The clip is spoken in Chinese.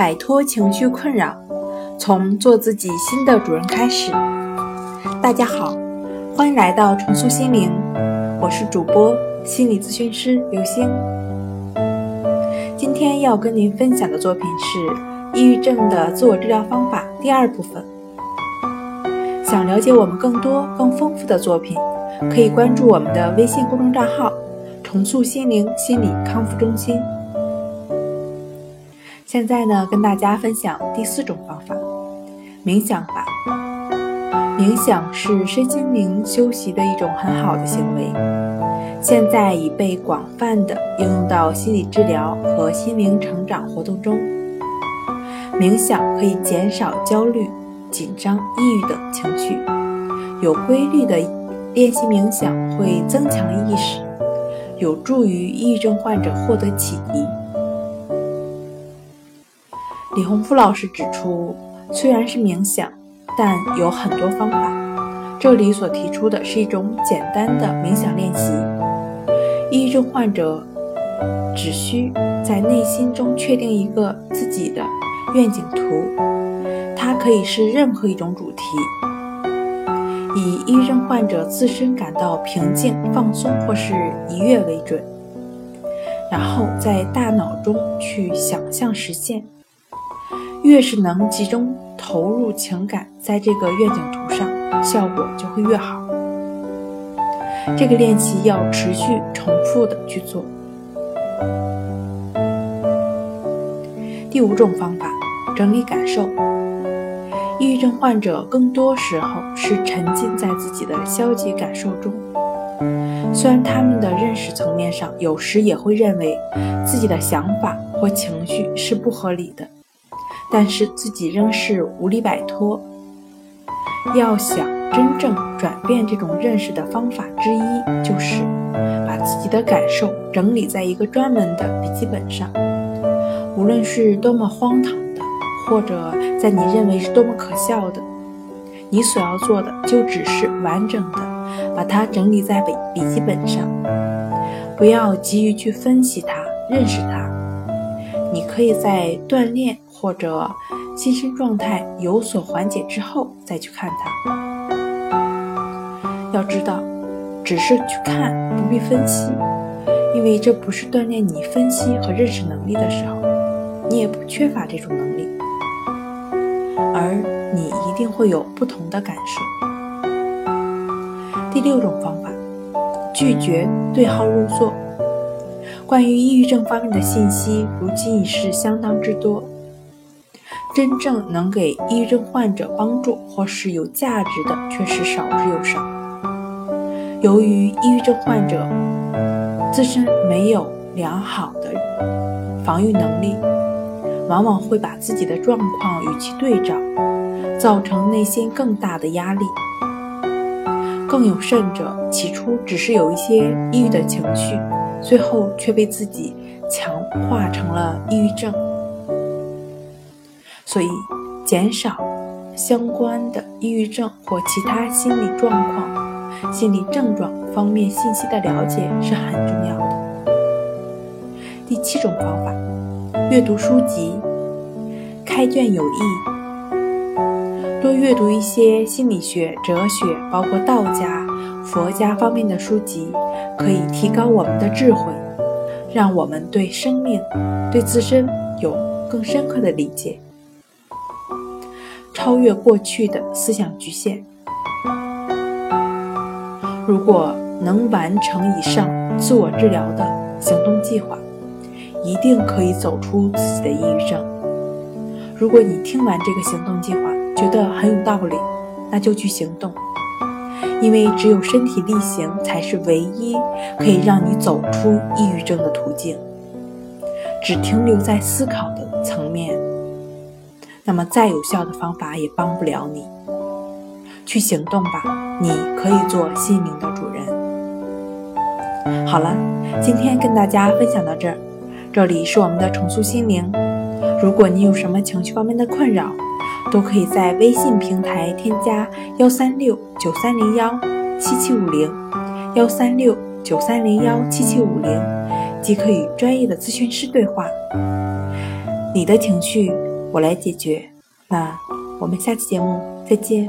摆脱情绪困扰，从做自己新的主人开始。大家好，欢迎来到重塑心灵，我是主播心理咨询师刘星。今天要跟您分享的作品是抑郁症的自我治疗方法第二部分。想了解我们更多更丰富的作品，可以关注我们的微信公众账号“重塑心灵心理康复中心”。现在呢，跟大家分享第四种方法——冥想法。冥想是身心灵休息的一种很好的行为，现在已被广泛的应用到心理治疗和心灵成长活动中。冥想可以减少焦虑、紧张、抑郁等情绪。有规律的练习冥想会增强意识，有助于抑郁症患者获得启迪。李洪福老师指出，虽然是冥想，但有很多方法。这里所提出的是一种简单的冥想练习。抑郁症患者只需在内心中确定一个自己的愿景图，它可以是任何一种主题，以抑郁症患者自身感到平静、放松或是愉悦为准，然后在大脑中去想象实现。越是能集中投入情感在这个愿景图上，效果就会越好。这个练习要持续重复的去做。第五种方法，整理感受。抑郁症患者更多时候是沉浸在自己的消极感受中，虽然他们的认识层面上有时也会认为自己的想法或情绪是不合理的。但是自己仍是无力摆脱。要想真正转变这种认识的方法之一，就是把自己的感受整理在一个专门的笔记本上。无论是多么荒唐的，或者在你认为是多么可笑的，你所要做的就只是完整的把它整理在笔笔记本上，不要急于去分析它、认识它。你可以在锻炼。或者精神状态有所缓解之后再去看它。要知道，只是去看不必分析，因为这不是锻炼你分析和认识能力的时候，你也不缺乏这种能力，而你一定会有不同的感受。第六种方法，拒绝对号入座。关于抑郁症方面的信息，如今已是相当之多。真正能给抑郁症患者帮助或是有价值的，却是少之又少。由于抑郁症患者自身没有良好的防御能力，往往会把自己的状况与其对照，造成内心更大的压力。更有甚者，起初只是有一些抑郁的情绪，最后却被自己强化成了抑郁症。所以，减少相关的抑郁症或其他心理状况、心理症状方面信息的了解是很重要的。第七种方法，阅读书籍，开卷有益，多阅读一些心理学、哲学，包括道家、佛家方面的书籍，可以提高我们的智慧，让我们对生命、对自身有更深刻的理解。超越过去的思想局限。如果能完成以上自我治疗的行动计划，一定可以走出自己的抑郁症。如果你听完这个行动计划觉得很有道理，那就去行动，因为只有身体力行才是唯一可以让你走出抑郁症的途径。只停留在思考的层面。那么，再有效的方法也帮不了你。去行动吧，你可以做心灵的主人。好了，今天跟大家分享到这儿。这里是我们的重塑心灵。如果你有什么情绪方面的困扰，都可以在微信平台添加幺三六九三零幺七七五零幺三六九三零幺七七五零，即可与专业的咨询师对话。你的情绪。我来解决。那我们下期节目再见。